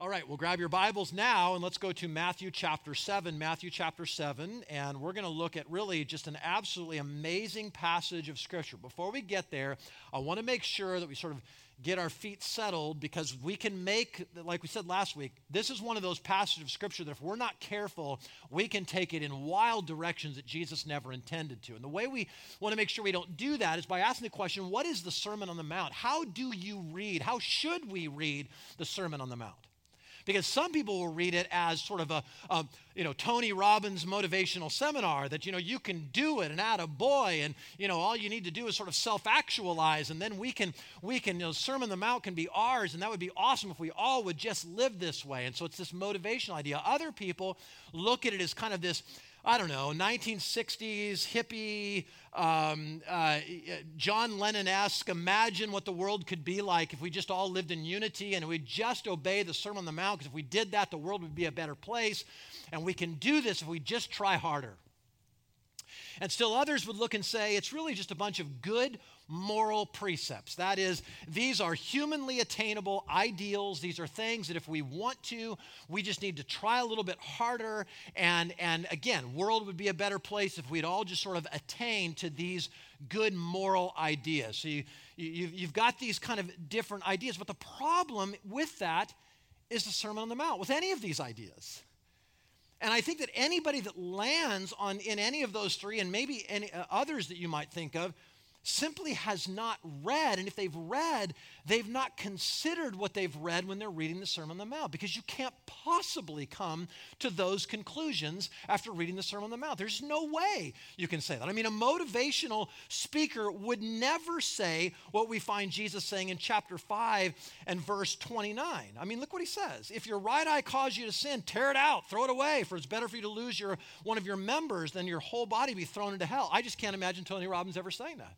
All right, we'll grab your Bibles now and let's go to Matthew chapter 7. Matthew chapter 7, and we're going to look at really just an absolutely amazing passage of Scripture. Before we get there, I want to make sure that we sort of get our feet settled because we can make, like we said last week, this is one of those passages of Scripture that if we're not careful, we can take it in wild directions that Jesus never intended to. And the way we want to make sure we don't do that is by asking the question what is the Sermon on the Mount? How do you read? How should we read the Sermon on the Mount? Because some people will read it as sort of a, a, you know, Tony Robbins motivational seminar that, you know, you can do it and add a boy and, you know, all you need to do is sort of self-actualize and then we can, we can, you know, Sermon on the Mount can be ours and that would be awesome if we all would just live this way. And so it's this motivational idea. Other people look at it as kind of this, I don't know, 1960s hippie, um, uh, John Lennon esque. Imagine what the world could be like if we just all lived in unity and we just obey the Sermon on the Mount, because if we did that, the world would be a better place. And we can do this if we just try harder. And still others would look and say it's really just a bunch of good moral precepts. That is, these are humanly attainable ideals. These are things that if we want to, we just need to try a little bit harder. And, and again, world would be a better place if we'd all just sort of attain to these good moral ideas. So you, you, you've got these kind of different ideas. But the problem with that is the Sermon on the Mount, with any of these ideas. And I think that anybody that lands on in any of those three, and maybe any uh, others that you might think of, simply has not read. And if they've read, they've not considered what they've read when they're reading the Sermon on the Mount because you can't possibly come to those conclusions after reading the Sermon on the Mount. There's no way you can say that. I mean, a motivational speaker would never say what we find Jesus saying in chapter 5 and verse 29. I mean, look what he says. If your right eye causes you to sin, tear it out, throw it away, for it's better for you to lose your one of your members than your whole body be thrown into hell. I just can't imagine Tony Robbins ever saying that.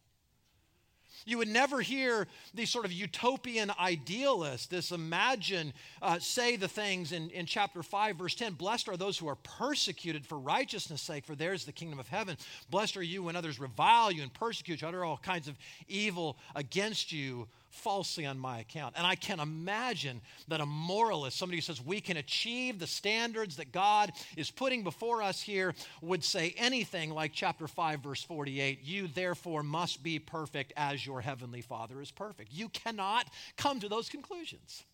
You would never hear these sort of utopian idealists, this imagine, uh, say the things in, in chapter 5, verse 10 Blessed are those who are persecuted for righteousness' sake, for theirs is the kingdom of heaven. Blessed are you when others revile you and persecute you, utter all kinds of evil against you falsely on my account. And I can imagine that a moralist, somebody who says we can achieve the standards that God is putting before us here, would say anything like chapter 5, verse 48 You therefore must be perfect as your heavenly Father is perfect. You cannot come to those conclusions.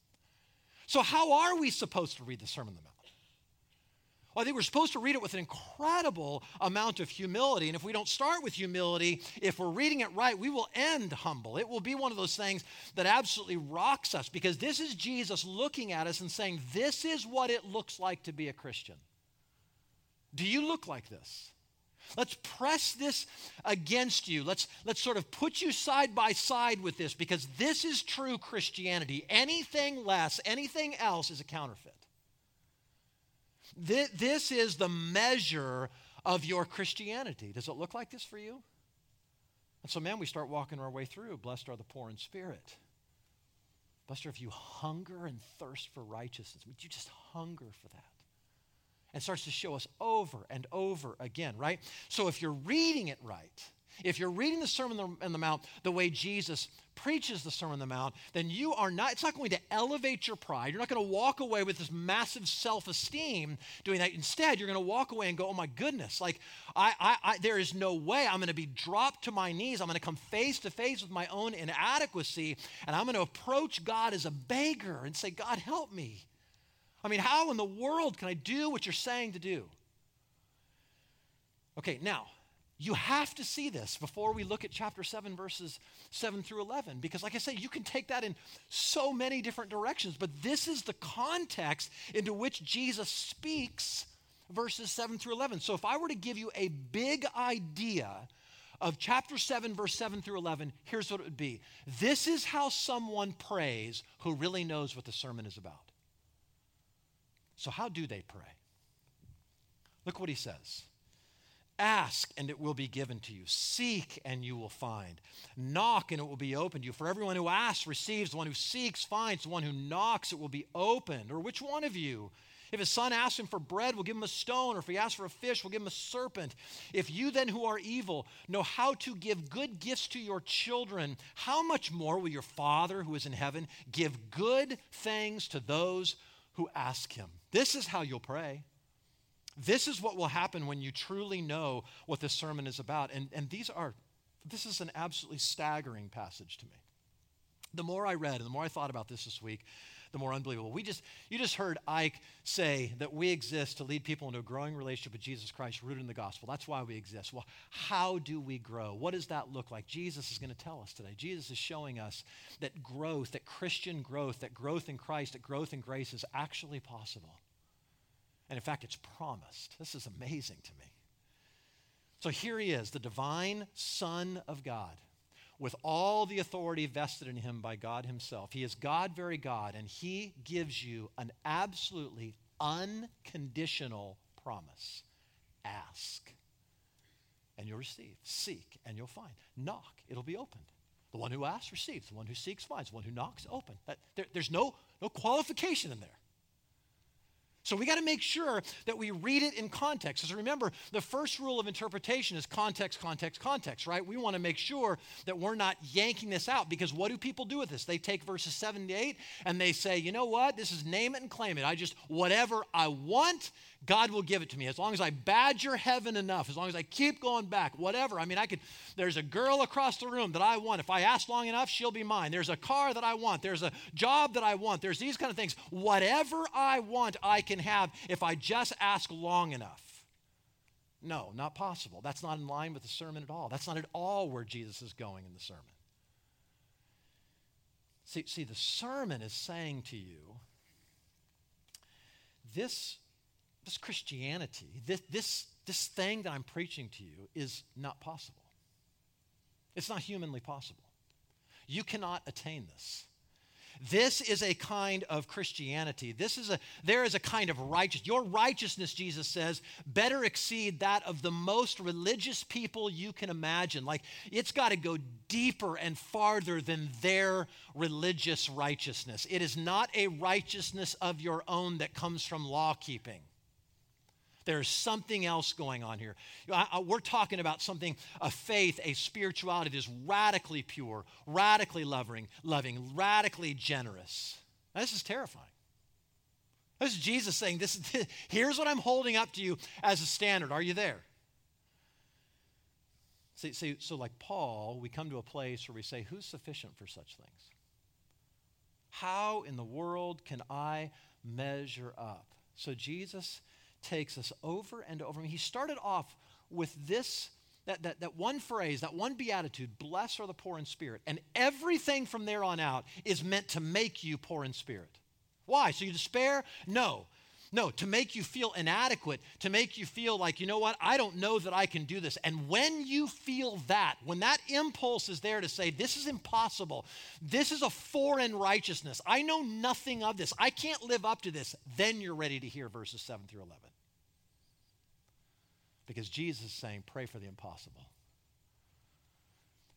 So, how are we supposed to read the Sermon on the Mount? I think we're supposed to read it with an incredible amount of humility. And if we don't start with humility, if we're reading it right, we will end humble. It will be one of those things that absolutely rocks us because this is Jesus looking at us and saying, This is what it looks like to be a Christian. Do you look like this? Let's press this against you. Let's, let's sort of put you side by side with this because this is true Christianity. Anything less, anything else is a counterfeit. This is the measure of your Christianity. Does it look like this for you? And so, man, we start walking our way through. Blessed are the poor in spirit. Blessed are if you hunger and thirst for righteousness. Would you just hunger for that? And starts to show us over and over again, right? So if you're reading it right, if you're reading the Sermon on the Mount the way Jesus preaches the Sermon on the Mount, then you are not, it's not going to elevate your pride. You're not going to walk away with this massive self esteem doing that. Instead, you're going to walk away and go, oh my goodness, like, I, I, I there is no way I'm going to be dropped to my knees. I'm going to come face to face with my own inadequacy, and I'm going to approach God as a beggar and say, God, help me. I mean, how in the world can I do what you're saying to do? Okay, now, you have to see this before we look at chapter 7, verses 7 through 11, because, like I say, you can take that in so many different directions. But this is the context into which Jesus speaks verses 7 through 11. So, if I were to give you a big idea of chapter 7, verse 7 through 11, here's what it would be This is how someone prays who really knows what the sermon is about. So, how do they pray? Look what he says. Ask and it will be given to you. Seek and you will find. Knock and it will be opened to you. For everyone who asks receives, the one who seeks finds, the one who knocks it will be opened. Or which one of you, if his son asks him for bread, will give him a stone, or if he asks for a fish, will give him a serpent. If you then who are evil know how to give good gifts to your children, how much more will your Father who is in heaven give good things to those who ask him. This is how you'll pray. This is what will happen when you truly know what this sermon is about. And, and these are, this is an absolutely staggering passage to me. The more I read and the more I thought about this this week, the more unbelievable. We just, you just heard Ike say that we exist to lead people into a growing relationship with Jesus Christ rooted in the gospel. That's why we exist. Well, how do we grow? What does that look like? Jesus is going to tell us today. Jesus is showing us that growth, that Christian growth, that growth in Christ, that growth in grace is actually possible. And in fact, it's promised. This is amazing to me. So here he is, the divine Son of God with all the authority vested in him by God himself. He is God, very God, and he gives you an absolutely unconditional promise ask, and you'll receive. Seek, and you'll find. Knock, it'll be opened. The one who asks receives. The one who seeks finds. The one who knocks open. There, there's no, no qualification in there. So we got to make sure that we read it in context. Because remember, the first rule of interpretation is context, context, context, right? We want to make sure that we're not yanking this out because what do people do with this? They take verses 7 to 8 and they say, you know what? This is name it and claim it. I just, whatever I want, God will give it to me. As long as I badger heaven enough, as long as I keep going back, whatever. I mean, I could, there's a girl across the room that I want. If I ask long enough, she'll be mine. There's a car that I want. There's a job that I want. There's these kind of things. Whatever I want, I can have if I just ask long enough. No, not possible. That's not in line with the sermon at all. That's not at all where Jesus is going in the sermon. See, see the sermon is saying to you this this Christianity, this, this, this thing that I'm preaching to you is not possible. It's not humanly possible. You cannot attain this. This is a kind of Christianity. This is a there is a kind of righteous. Your righteousness, Jesus says, better exceed that of the most religious people you can imagine. Like it's got to go deeper and farther than their religious righteousness. It is not a righteousness of your own that comes from law keeping. There's something else going on here. we're talking about something, a faith, a spirituality that is radically pure, radically loving, loving, radically generous. Now, this is terrifying. This is Jesus saying, this, here's what I'm holding up to you as a standard. Are you there? See, see, so like Paul, we come to a place where we say, who's sufficient for such things? How in the world can I measure up? So Jesus takes us over and over. I mean, he started off with this, that, that, that one phrase, that one beatitude, blessed are the poor in spirit. And everything from there on out is meant to make you poor in spirit. Why? So you despair? No. No, to make you feel inadequate, to make you feel like, you know what, I don't know that I can do this. And when you feel that, when that impulse is there to say, this is impossible, this is a foreign righteousness, I know nothing of this, I can't live up to this, then you're ready to hear verses 7 through 11. Because Jesus is saying, pray for the impossible.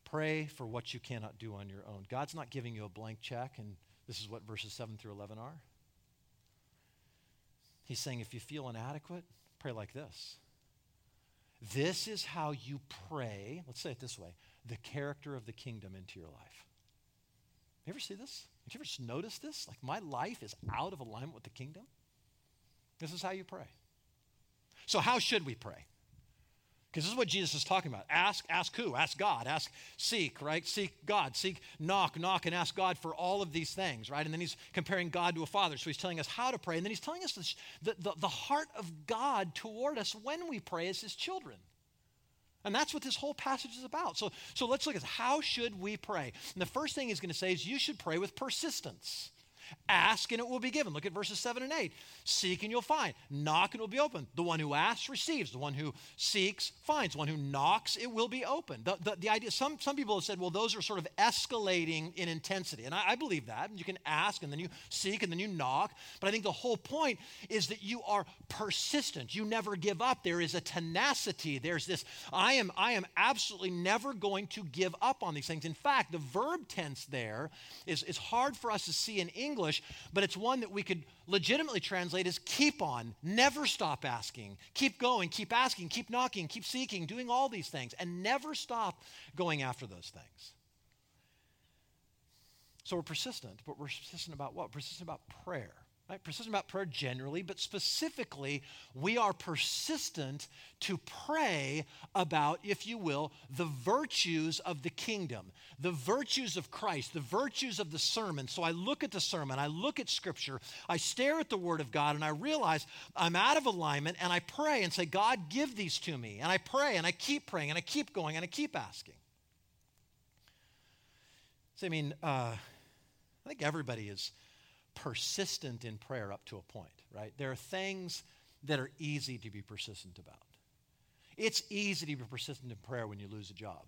Pray for what you cannot do on your own. God's not giving you a blank check, and this is what verses 7 through 11 are. He's saying, if you feel inadequate, pray like this. This is how you pray, let's say it this way the character of the kingdom into your life. You ever see this? Did you ever just notice this? Like my life is out of alignment with the kingdom? This is how you pray. So, how should we pray? Because this is what Jesus is talking about. Ask, ask who? Ask God. Ask, seek, right? Seek God. Seek, knock, knock, and ask God for all of these things, right? And then he's comparing God to a father. So he's telling us how to pray. And then he's telling us this, the, the, the heart of God toward us when we pray as his children. And that's what this whole passage is about. So, so let's look at how should we pray. And the first thing he's going to say is you should pray with persistence. Ask and it will be given. Look at verses 7 and 8. Seek and you'll find. Knock and it will be open. The one who asks receives. The one who seeks finds. The one who knocks, it will be open. The, the, the, idea, some, some people have said, well, those are sort of escalating in intensity. And I, I believe that. And you can ask and then you seek and then you knock. But I think the whole point is that you are persistent. You never give up. There is a tenacity. There's this, I am, I am absolutely never going to give up on these things. In fact, the verb tense there is, is hard for us to see in English English, but it's one that we could legitimately translate as keep on, never stop asking, keep going, keep asking, keep knocking, keep seeking, doing all these things, and never stop going after those things. So we're persistent, but we're persistent about what? Persistent about prayer. Right? Persistent about prayer generally, but specifically, we are persistent to pray about, if you will, the virtues of the kingdom, the virtues of Christ, the virtues of the sermon. So I look at the sermon, I look at scripture, I stare at the word of God, and I realize I'm out of alignment, and I pray and say, God, give these to me. And I pray, and I keep praying, and I keep going, and I keep asking. So, I mean, uh, I think everybody is persistent in prayer up to a point, right? There are things that are easy to be persistent about. It's easy to be persistent in prayer when you lose a job.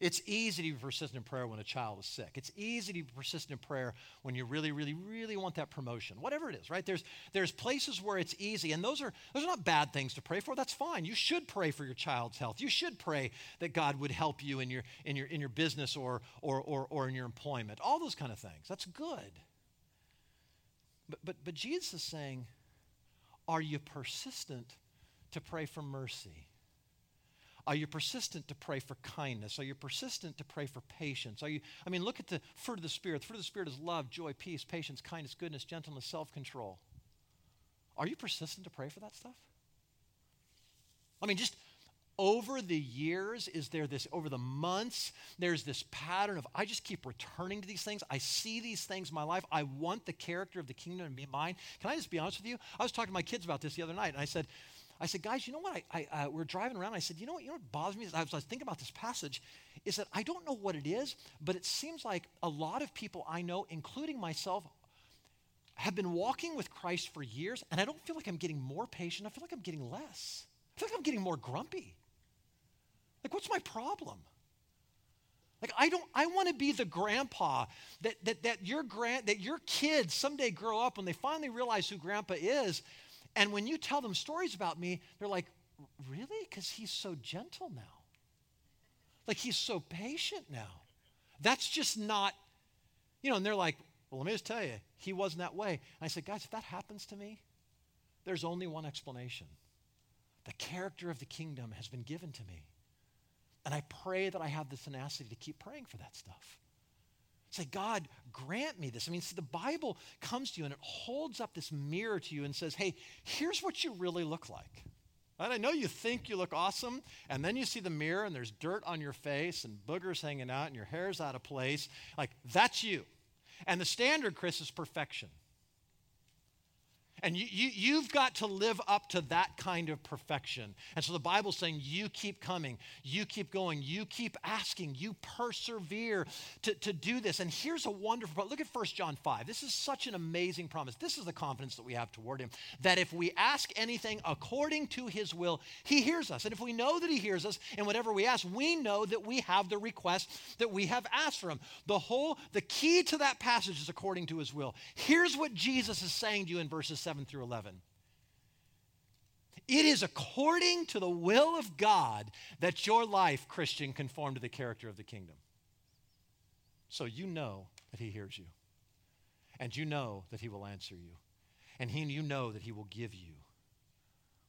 It's easy to be persistent in prayer when a child is sick. It's easy to be persistent in prayer when you really, really, really want that promotion. Whatever it is, right? There's, there's places where it's easy, and those are, those are not bad things to pray for. That's fine. You should pray for your child's health. You should pray that God would help you in your, in your, in your business or, or, or, or in your employment. All those kind of things. That's good. But, but, but Jesus is saying, are you persistent to pray for mercy? Are you persistent to pray for kindness? Are you persistent to pray for patience? Are you, I mean, look at the fruit of the Spirit. The fruit of the Spirit is love, joy, peace, patience, kindness, goodness, gentleness, self control. Are you persistent to pray for that stuff? I mean, just over the years, is there this, over the months, there's this pattern of I just keep returning to these things. I see these things in my life. I want the character of the kingdom to be mine. Can I just be honest with you? I was talking to my kids about this the other night, and I said, I said, guys, you know what? I, I uh, we're driving around. I said, you know what? You know what bothers me? I was, I was thinking about this passage, is that I don't know what it is, but it seems like a lot of people I know, including myself, have been walking with Christ for years, and I don't feel like I'm getting more patient. I feel like I'm getting less. I feel like I'm getting more grumpy. Like, what's my problem? Like, I don't, I want to be the grandpa that, that, that your grand, that your kids someday grow up when they finally realize who grandpa is. And when you tell them stories about me, they're like, really? Because he's so gentle now. Like, he's so patient now. That's just not, you know, and they're like, well, let me just tell you, he wasn't that way. And I said, guys, if that happens to me, there's only one explanation. The character of the kingdom has been given to me. And I pray that I have the tenacity to keep praying for that stuff. Say, God, grant me this. I mean, see, the Bible comes to you and it holds up this mirror to you and says, hey, here's what you really look like. And I know you think you look awesome, and then you see the mirror and there's dirt on your face and boogers hanging out and your hair's out of place. Like, that's you. And the standard, Chris, is perfection. And you, you, you've got to live up to that kind of perfection. And so the Bible's saying you keep coming, you keep going, you keep asking, you persevere to, to do this. And here's a wonderful look at 1 John 5. This is such an amazing promise. This is the confidence that we have toward him that if we ask anything according to his will, he hears us. And if we know that he hears us and whatever we ask, we know that we have the request that we have asked for him. The whole, the key to that passage is according to his will. Here's what Jesus is saying to you in verses 7 through 11. It is according to the will of God that your life, Christian, conform to the character of the kingdom. So you know that He hears you, and you know that He will answer you, and he, you know that He will give you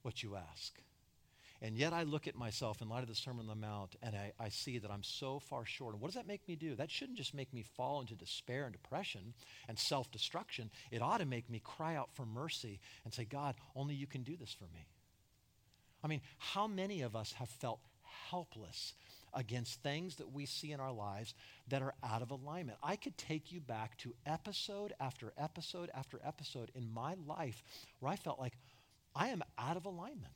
what you ask. And yet I look at myself in light of the Sermon on the Mount and I, I see that I'm so far short. And what does that make me do? That shouldn't just make me fall into despair and depression and self destruction. It ought to make me cry out for mercy and say, God, only you can do this for me. I mean, how many of us have felt helpless against things that we see in our lives that are out of alignment. I could take you back to episode after episode after episode in my life where I felt like I am out of alignment.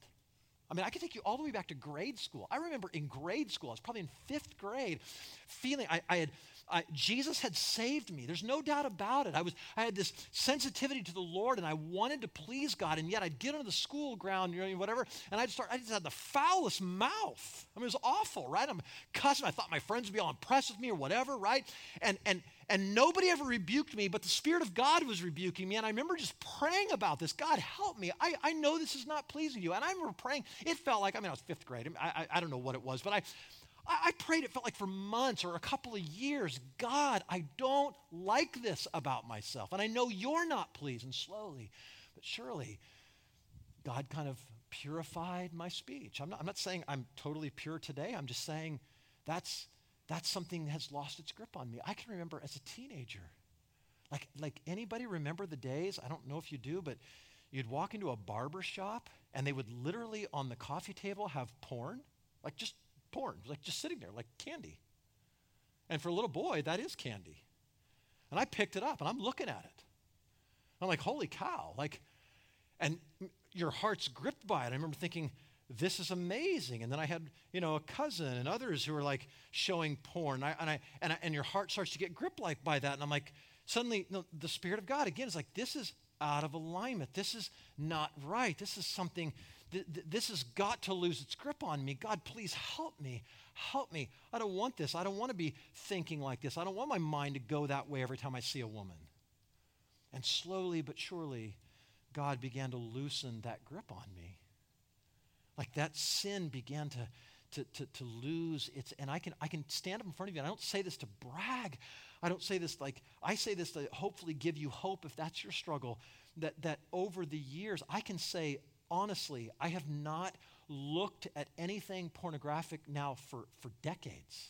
I mean, I could take you all the way back to grade school. I remember in grade school, I was probably in fifth grade, feeling I, I had I, Jesus had saved me. There's no doubt about it. I was I had this sensitivity to the Lord, and I wanted to please God. And yet, I'd get onto the school ground, you know, whatever, and I'd start. I just had the foulest mouth. I mean, it was awful, right? I'm cussing. I thought my friends would be all impressed with me or whatever, right? And and and nobody ever rebuked me, but the Spirit of God was rebuking me. And I remember just praying about this. God, help me. I, I know this is not pleasing you. And I remember praying. It felt like, I mean, I was fifth grade. I, I, I don't know what it was, but I, I prayed, it felt like for months or a couple of years, God, I don't like this about myself. And I know you're not pleased. And slowly, but surely, God kind of purified my speech. I'm not, I'm not saying I'm totally pure today. I'm just saying that's that's something that has lost its grip on me. I can remember as a teenager, Like, like anybody remember the days? I don't know if you do, but you'd walk into a barber shop and they would literally on the coffee table have porn, like just porn, like just sitting there, like candy. And for a little boy, that is candy. And I picked it up and I'm looking at it. I'm like, holy cow. Like, and your heart's gripped by it. I remember thinking, this is amazing. And then I had, you know, a cousin and others who were like showing porn. And, I, and, I, and, I, and your heart starts to get gripped like by that. And I'm like, suddenly no, the Spirit of God again is like, this is out of alignment. This is not right. This is something, th- th- this has got to lose its grip on me. God, please help me. Help me. I don't want this. I don't want to be thinking like this. I don't want my mind to go that way every time I see a woman. And slowly but surely, God began to loosen that grip on me. Like that sin began to, to, to, to lose its, and I can, I can stand up in front of you, and I don't say this to brag. I don't say this like, I say this to hopefully give you hope if that's your struggle. That, that over the years, I can say honestly, I have not looked at anything pornographic now for, for decades.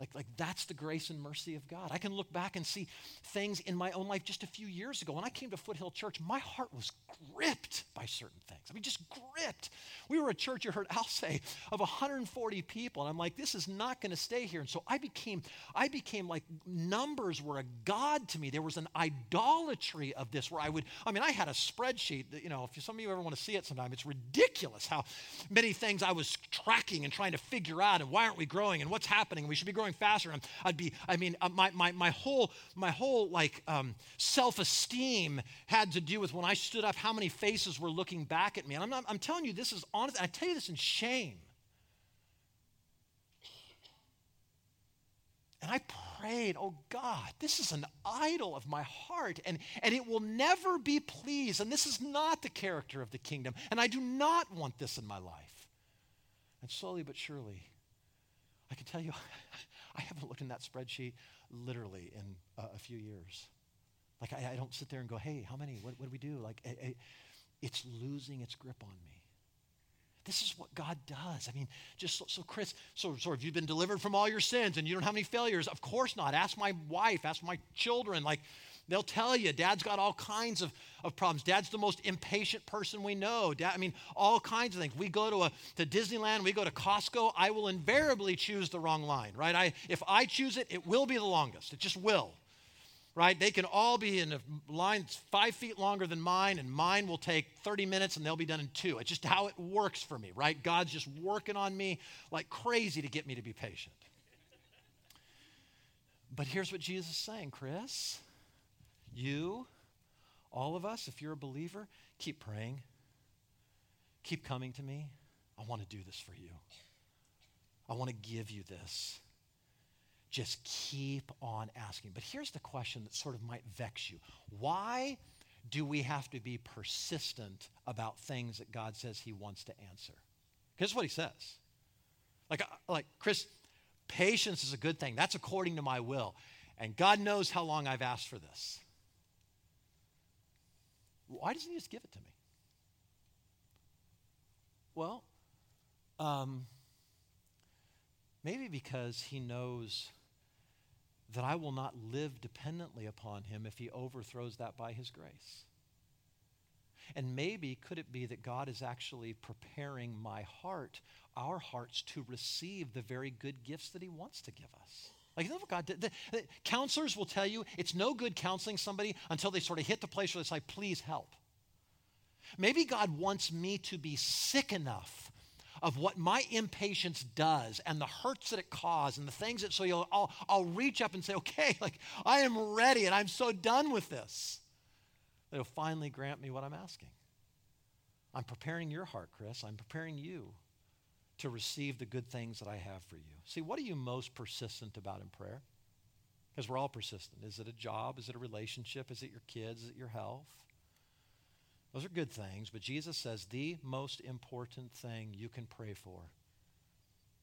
Like, like that's the grace and mercy of God. I can look back and see things in my own life just a few years ago. When I came to Foothill Church, my heart was gripped by certain things. I mean, just gripped. We were a church, you heard Al say, of 140 people. And I'm like, this is not going to stay here. And so I became, I became like numbers were a God to me. There was an idolatry of this where I would, I mean, I had a spreadsheet that, you know, if some of you ever want to see it sometime, it's ridiculous how many things I was tracking and trying to figure out and why aren't we growing and what's happening. We should be growing going faster. And I'd be, I mean, uh, my, my, my whole, my whole like um, self-esteem had to do with when I stood up, how many faces were looking back at me. And I'm, not, I'm telling you, this is honest. I tell you this in shame. And I prayed, oh God, this is an idol of my heart, and, and it will never be pleased. And this is not the character of the kingdom. And I do not want this in my life. And slowly but surely, I can tell you, I haven't looked in that spreadsheet literally in uh, a few years. Like, I, I, don't sit there and go, hey, how many? What, what do we do? Like, I, I, it's losing its grip on me. This is what God does. I mean, just so, so, Chris, so, so have you been delivered from all your sins and you don't have any failures? Of course not. Ask my wife, ask my children. Like, They'll tell you, dad's got all kinds of, of problems. Dad's the most impatient person we know. Dad, I mean, all kinds of things. We go to, a, to Disneyland, we go to Costco, I will invariably choose the wrong line, right? I, if I choose it, it will be the longest. It just will, right? They can all be in a line that's five feet longer than mine, and mine will take 30 minutes and they'll be done in two. It's just how it works for me, right? God's just working on me like crazy to get me to be patient. But here's what Jesus is saying, Chris. You, all of us, if you're a believer, keep praying. Keep coming to me. I want to do this for you. I want to give you this. Just keep on asking. But here's the question that sort of might vex you Why do we have to be persistent about things that God says He wants to answer? Here's what He says. Like, uh, like Chris, patience is a good thing. That's according to my will. And God knows how long I've asked for this. Why doesn't he just give it to me? Well, um, maybe because he knows that I will not live dependently upon him if he overthrows that by his grace. And maybe could it be that God is actually preparing my heart, our hearts, to receive the very good gifts that he wants to give us? Like, God? The, the, counselors will tell you it's no good counseling somebody until they sort of hit the place where it's like, please help. Maybe God wants me to be sick enough of what my impatience does and the hurts that it causes and the things that so you'll, I'll, I'll reach up and say, okay, like I am ready and I'm so done with this. That he'll finally grant me what I'm asking. I'm preparing your heart, Chris. I'm preparing you to receive the good things that I have for you. See, what are you most persistent about in prayer? Because we're all persistent. Is it a job? Is it a relationship? Is it your kids? Is it your health? Those are good things, but Jesus says the most important thing you can pray for.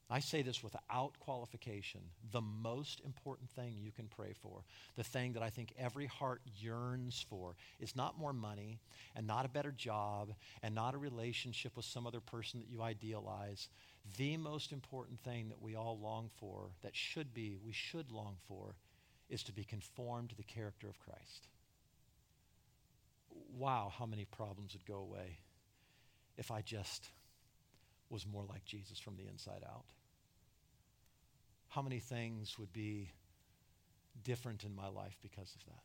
I say this without qualification. The most important thing you can pray for, the thing that I think every heart yearns for, is not more money and not a better job and not a relationship with some other person that you idealize. The most important thing that we all long for, that should be, we should long for, is to be conformed to the character of Christ. Wow, how many problems would go away if I just was more like Jesus from the inside out. How many things would be different in my life because of that?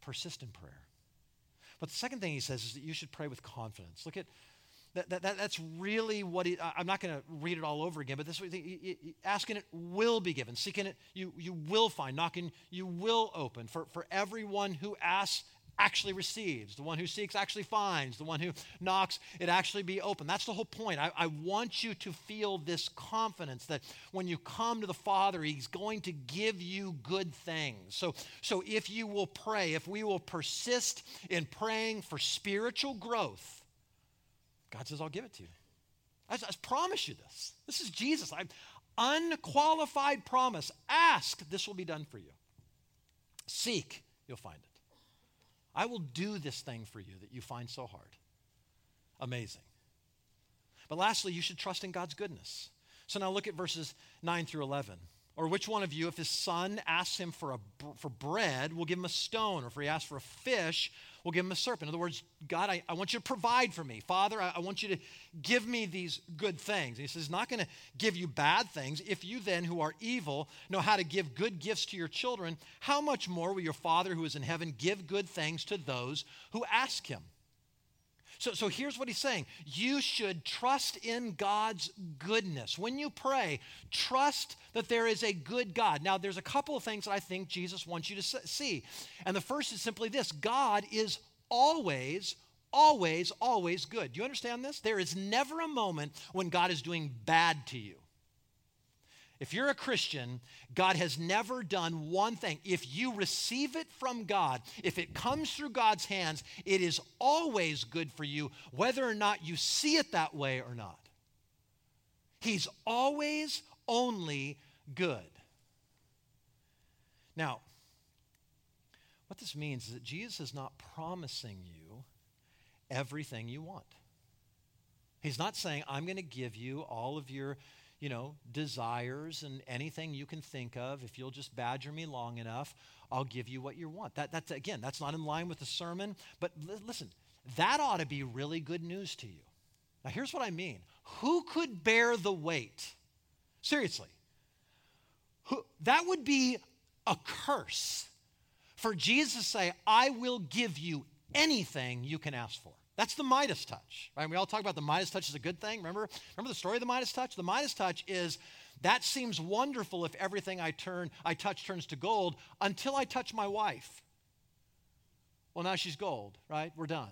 Persist in prayer. But the second thing he says is that you should pray with confidence. Look at that, that, that that's really what he, I'm not going to read it all over again, but this asking it will be given. Seeking it, you, you will find. Knocking, you will open. For, for everyone who asks, actually receives. The one who seeks actually finds. The one who knocks, it actually be open. That's the whole point. I, I, want you to feel this confidence that when you come to the Father, He's going to give you good things. So, so if you will pray, if we will persist in praying for spiritual growth, God says, I'll give it to you. I, I promise you this. This is Jesus. I unqualified promise. Ask, this will be done for you. Seek, you'll find it. I will do this thing for you that you find so hard. Amazing. But lastly, you should trust in God's goodness. So now look at verses 9 through 11. Or which one of you, if his son asks him for, a, for bread, will give him a stone? Or if he asks for a fish, will give him a serpent? In other words, God, I, I want you to provide for me. Father, I, I want you to give me these good things. And he says, not going to give you bad things. If you then, who are evil, know how to give good gifts to your children, how much more will your Father who is in heaven give good things to those who ask him? So, so here's what he's saying you should trust in God's goodness. When you pray, trust that there is a good God. Now, there's a couple of things that I think Jesus wants you to see. And the first is simply this God is always, always, always good. Do you understand this? There is never a moment when God is doing bad to you. If you're a Christian, God has never done one thing. If you receive it from God, if it comes through God's hands, it is always good for you, whether or not you see it that way or not. He's always only good. Now, what this means is that Jesus is not promising you everything you want. He's not saying, I'm going to give you all of your you know, desires and anything you can think of. If you'll just badger me long enough, I'll give you what you want. That, that's, again, that's not in line with the sermon, but li- listen, that ought to be really good news to you. Now, here's what I mean who could bear the weight? Seriously. Who, that would be a curse for Jesus to say, I will give you anything you can ask for. That's the Midas touch, right? We all talk about the Midas touch is a good thing. Remember, remember the story of the Midas touch? The Midas touch is that seems wonderful if everything I turn, I touch turns to gold until I touch my wife. Well, now she's gold, right? We're done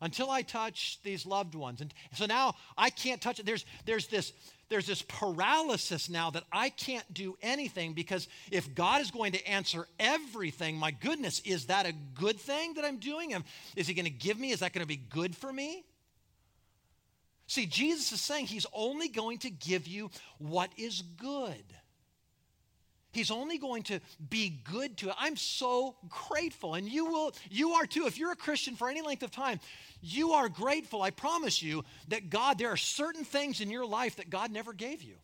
until I touch these loved ones. And so now I can't touch it. There's, there's, this, there's this paralysis now that I can't do anything because if God is going to answer everything, my goodness, is that a good thing that I'm doing? Is He going to give me? Is that going to be good for me? See, Jesus is saying He's only going to give you what is good. He's only going to be good to it. I'm so grateful. And you will, you are too. If you're a Christian for any length of time, you are grateful, I promise you, that God, there are certain things in your life that God never gave you.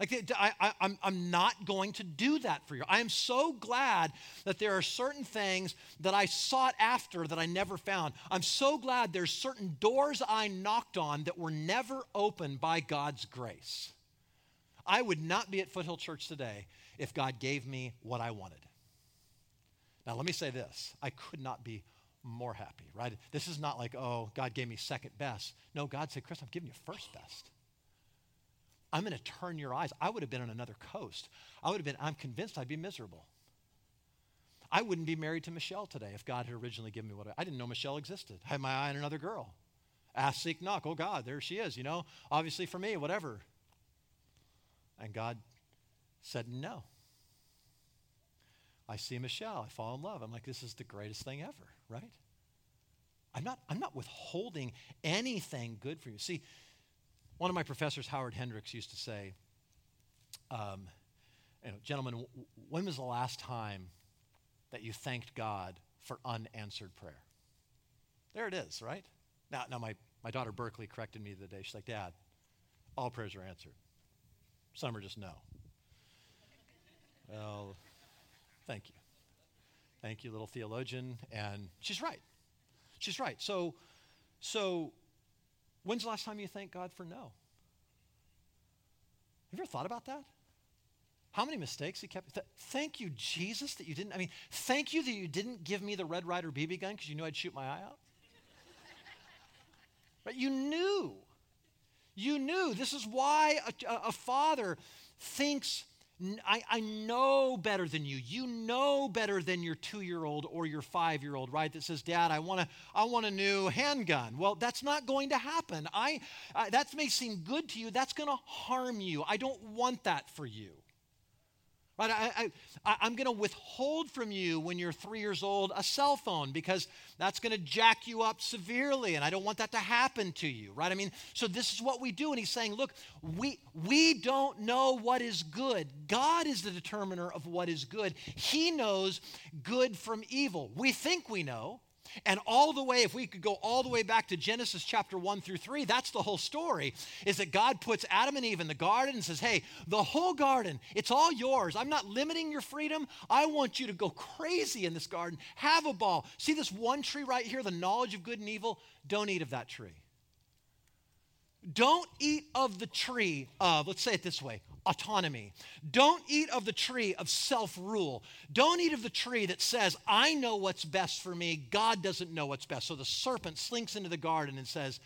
Like, I, I, I'm, I'm not going to do that for you. I am so glad that there are certain things that I sought after that I never found. I'm so glad there's certain doors I knocked on that were never opened by God's grace. I would not be at Foothill Church today if God gave me what I wanted. Now, let me say this I could not be more happy, right? This is not like, oh, God gave me second best. No, God said, Chris, I'm giving you first best. I'm going to turn your eyes. I would have been on another coast. I would have been, I'm convinced I'd be miserable. I wouldn't be married to Michelle today if God had originally given me what I, I didn't know Michelle existed. I had my eye on another girl. Ask, seek, knock. Oh, God, there she is, you know, obviously for me, whatever. And God said, No. I see Michelle. I fall in love. I'm like, this is the greatest thing ever, right? I'm not, I'm not withholding anything good for you. See, one of my professors, Howard Hendricks, used to say, um, you know, gentlemen, when was the last time that you thanked God for unanswered prayer? There it is, right? Now, now my, my daughter Berkeley corrected me the other day. She's like, Dad, all prayers are answered. Some are just no. Well, thank you. Thank you, little theologian. And she's right. She's right. So, so when's the last time you thanked God for no? Have you ever thought about that? How many mistakes he kept? Th- thank you, Jesus, that you didn't. I mean, thank you that you didn't give me the Red Ryder BB gun because you knew I'd shoot my eye out. But You knew. You knew. This is why a, a father thinks, I, I, know better than you. You know better than your two year old or your five year old, right? That says, Dad, I want, a, I want a new handgun. Well, that's not going to happen. I, uh, that may seem good to you. That's going to harm you. I don't want that for you. Right? I, I, I'm going to withhold from you when you're three years old a cell phone because that's going to jack you up severely, and I don't want that to happen to you, right? I mean, so this is what we do. And he's saying, look, we, we don't know what is good. God is the determiner of what is good. He knows good from evil. We think we know, and all the way, if we could go all the way back to Genesis chapter 1 through 3, that's the whole story. Is that God puts Adam and Eve in the garden and says, Hey, the whole garden, it's all yours. I'm not limiting your freedom. I want you to go crazy in this garden. Have a ball. See this one tree right here, the knowledge of good and evil? Don't eat of that tree. Don't eat of the tree of, let's say it this way, autonomy. Don't eat of the tree of self rule. Don't eat of the tree that says, I know what's best for me. God doesn't know what's best. So the serpent slinks into the garden and says,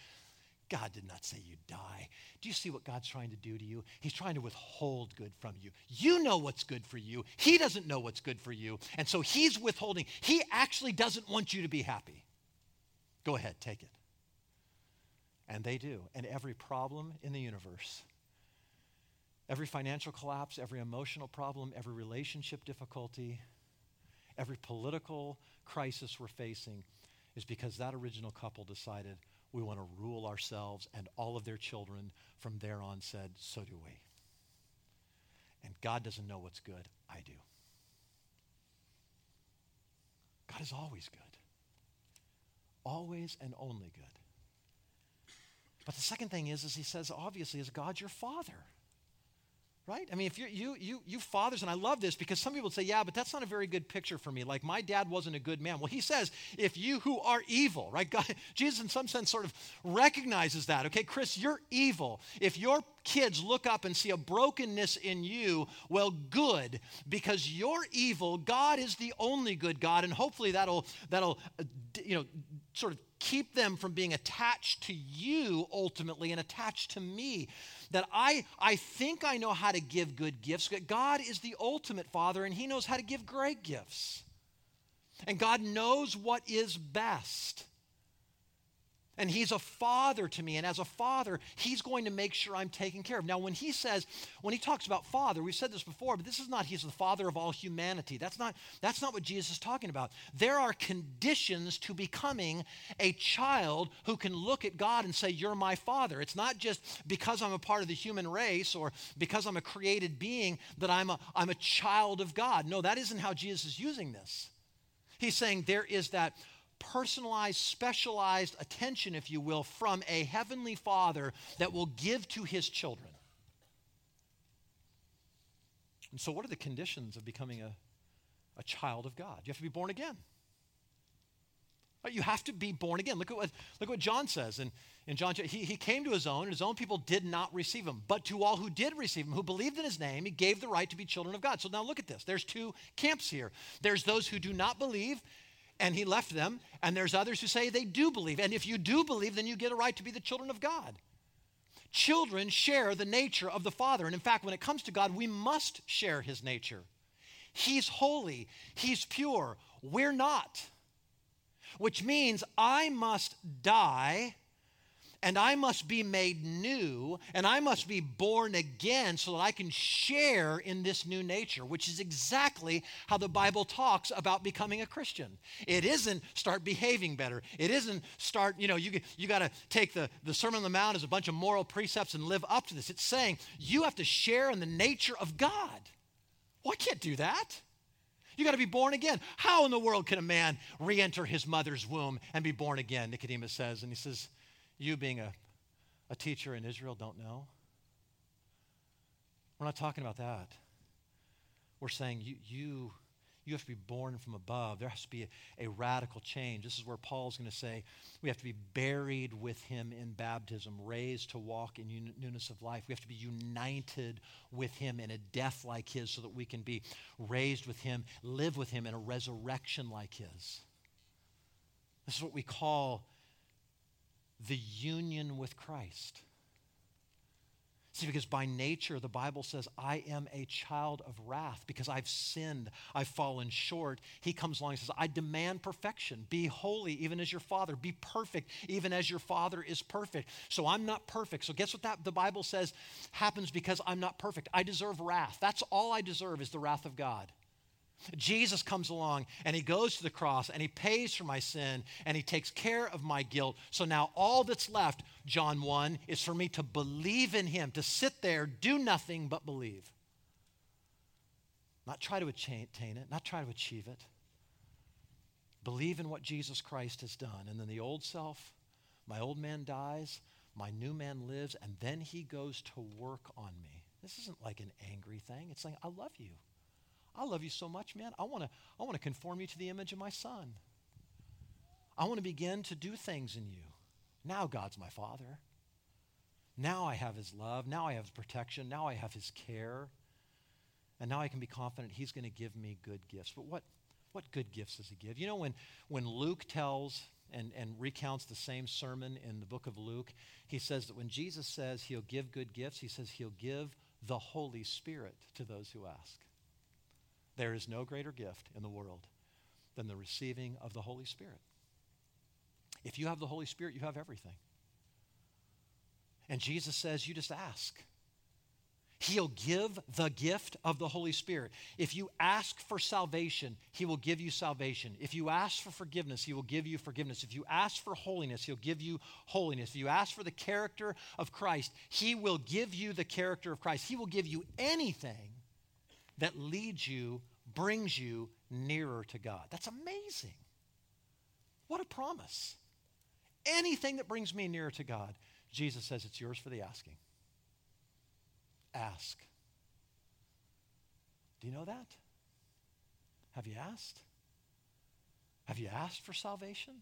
God did not say you'd die. Do you see what God's trying to do to you? He's trying to withhold good from you. You know what's good for you. He doesn't know what's good for you. And so he's withholding. He actually doesn't want you to be happy. Go ahead, take it. And they do. And every problem in the universe Every financial collapse, every emotional problem, every relationship difficulty, every political crisis we're facing is because that original couple decided we want to rule ourselves, and all of their children from there on said, So do we. And God doesn't know what's good. I do. God is always good. Always and only good. But the second thing is, is he says, obviously, is God your father? Right? I mean, if you're, you, you, you fathers, and I love this because some people say, yeah, but that's not a very good picture for me. Like, my dad wasn't a good man. Well, he says, if you who are evil, right? God, Jesus, in some sense, sort of recognizes that. Okay, Chris, you're evil. If your kids look up and see a brokenness in you, well, good, because you're evil. God is the only good God, and hopefully that'll, that'll, uh, you know, sort of keep them from being attached to you ultimately and attached to me that I, I think I know how to give good gifts. God is the ultimate Father, and He knows how to give great gifts. And God knows what is best. And he's a father to me. And as a father, he's going to make sure I'm taken care of. Now, when he says, when he talks about father, we've said this before, but this is not he's the father of all humanity. That's not, that's not what Jesus is talking about. There are conditions to becoming a child who can look at God and say, You're my father. It's not just because I'm a part of the human race or because I'm a created being that I'm a, I'm a child of God. No, that isn't how Jesus is using this. He's saying there is that personalized, specialized attention, if you will, from a heavenly father that will give to his children. And so, what are the conditions of becoming a, a child of God? You have to be born again. You have to be born again. Look at what, look at what John says. In, in John, he, he came to his own, and his own people did not receive him. But to all who did receive him, who believed in his name, he gave the right to be children of God. So now look at this. There's two camps here. There's those who do not believe, and he left them. And there's others who say they do believe. And if you do believe, then you get a right to be the children of God. Children share the nature of the Father. And in fact, when it comes to God, we must share his nature. He's holy, he's pure. We're not. Which means I must die and I must be made new, and I must be born again so that I can share in this new nature, which is exactly how the Bible talks about becoming a Christian. It isn't start behaving better. It isn't start, you know, you, you got to take the, the Sermon on the Mount as a bunch of moral precepts and live up to this. It's saying you have to share in the nature of God. Well, I can't do that. You got to be born again. How in the world can a man re enter his mother's womb and be born again? Nicodemus says. And he says, you, being a, a teacher in Israel, don't know? We're not talking about that. We're saying you, you, you have to be born from above. There has to be a, a radical change. This is where Paul's going to say we have to be buried with him in baptism, raised to walk in un- newness of life. We have to be united with him in a death like his so that we can be raised with him, live with him in a resurrection like his. This is what we call the union with Christ. See, because by nature, the Bible says, I am a child of wrath because I've sinned, I've fallen short. He comes along and says, I demand perfection. Be holy, even as your Father. Be perfect, even as your Father is perfect. So I'm not perfect. So guess what that the Bible says happens because I'm not perfect? I deserve wrath. That's all I deserve is the wrath of God. Jesus comes along and he goes to the cross and he pays for my sin and he takes care of my guilt. So now all that's left, John 1, is for me to believe in him, to sit there, do nothing but believe. Not try to attain it, not try to achieve it. Believe in what Jesus Christ has done. And then the old self, my old man dies, my new man lives, and then he goes to work on me. This isn't like an angry thing. It's like, I love you. I love you so much, man. I want to I want to conform you to the image of my son. I want to begin to do things in you. Now God's my father. Now I have his love. Now I have his protection. Now I have his care. And now I can be confident he's going to give me good gifts. But what, what good gifts does he give? You know, when, when Luke tells and, and recounts the same sermon in the book of Luke, he says that when Jesus says he'll give good gifts, he says he'll give the Holy Spirit to those who ask. There is no greater gift in the world than the receiving of the Holy Spirit. If you have the Holy Spirit, you have everything. And Jesus says, you just ask. He'll give the gift of the Holy Spirit. If you ask for salvation, He will give you salvation. If you ask for forgiveness, He will give you forgiveness. If you ask for holiness, He'll give you holiness. If you ask for the character of Christ, He will give you the character of Christ. He will give you anything that leads you, brings you nearer to God. That's amazing. What a promise. Anything that brings me nearer to God, Jesus says it's yours for the asking. Ask. Do you know that? Have you asked? Have you asked for salvation?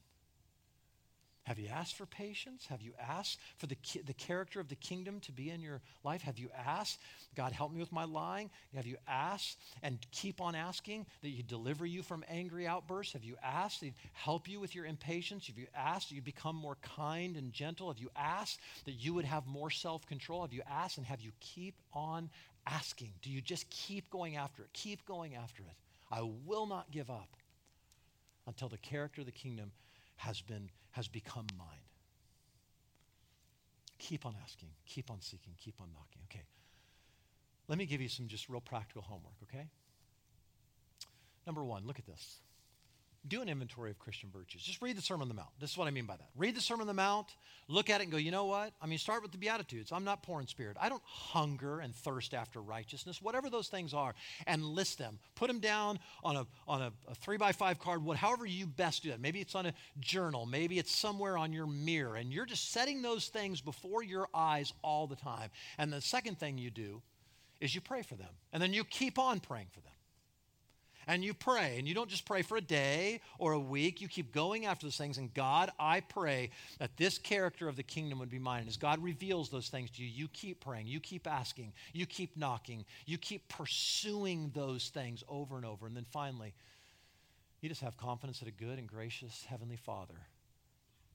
Have you asked for patience? Have you asked for the, ki- the character of the kingdom to be in your life? Have you asked, God, help me with my lying? Have you asked and keep on asking that you deliver you from angry outbursts? Have you asked that help you with your impatience? Have you asked that you become more kind and gentle? Have you asked that you would have more self control? Have you asked and have you keep on asking? Do you just keep going after it? Keep going after it. I will not give up until the character of the kingdom has been has become mine. Keep on asking, keep on seeking, keep on knocking. Okay. Let me give you some just real practical homework, okay? Number one, look at this do an inventory of Christian virtues. Just read the Sermon on the Mount. This is what I mean by that. Read the Sermon on the Mount, look at it and go, you know what? I mean, start with the Beatitudes. I'm not poor in spirit. I don't hunger and thirst after righteousness, whatever those things are, and list them. Put them down on a, on a, a three by five card, what, however you best do that. Maybe it's on a journal, maybe it's somewhere on your mirror, and you're just setting those things before your eyes all the time. And the second thing you do is you pray for them, and then you keep on praying for them and you pray. And you don't just pray for a day or a week, you keep going after those things. And God, I pray that this character of the kingdom would be mine. And as God reveals those things to you, you keep praying, you keep asking, you keep knocking, you keep pursuing those things over and over. And then finally, you just have confidence that a good and gracious Heavenly Father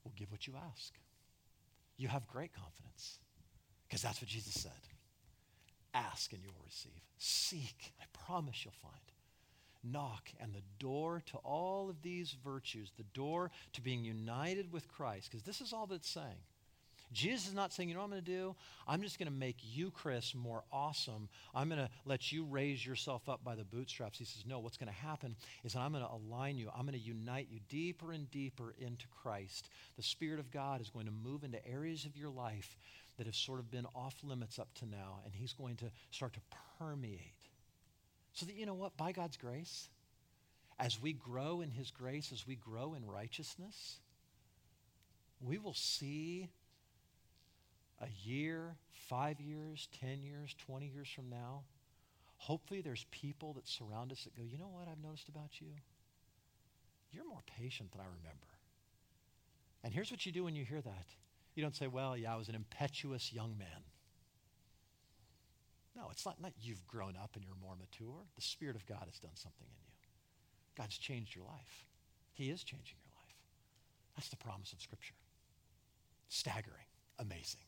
will give what you ask. You have great confidence because that's what Jesus said. Ask and you will receive. Seek, I promise you'll find knock, and the door to all of these virtues, the door to being united with Christ, because this is all that's saying. Jesus is not saying, you know what I'm going to do? I'm just going to make you, Chris, more awesome. I'm going to let you raise yourself up by the bootstraps. He says, no, what's going to happen is I'm going to align you. I'm going to unite you deeper and deeper into Christ. The Spirit of God is going to move into areas of your life that have sort of been off limits up to now, and He's going to start to permeate so that, you know what, by God's grace, as we grow in His grace, as we grow in righteousness, we will see a year, five years, 10 years, 20 years from now, hopefully there's people that surround us that go, you know what I've noticed about you? You're more patient than I remember. And here's what you do when you hear that you don't say, well, yeah, I was an impetuous young man. No, it's not, not you've grown up and you're more mature. The Spirit of God has done something in you. God's changed your life. He is changing your life. That's the promise of Scripture. Staggering, amazing.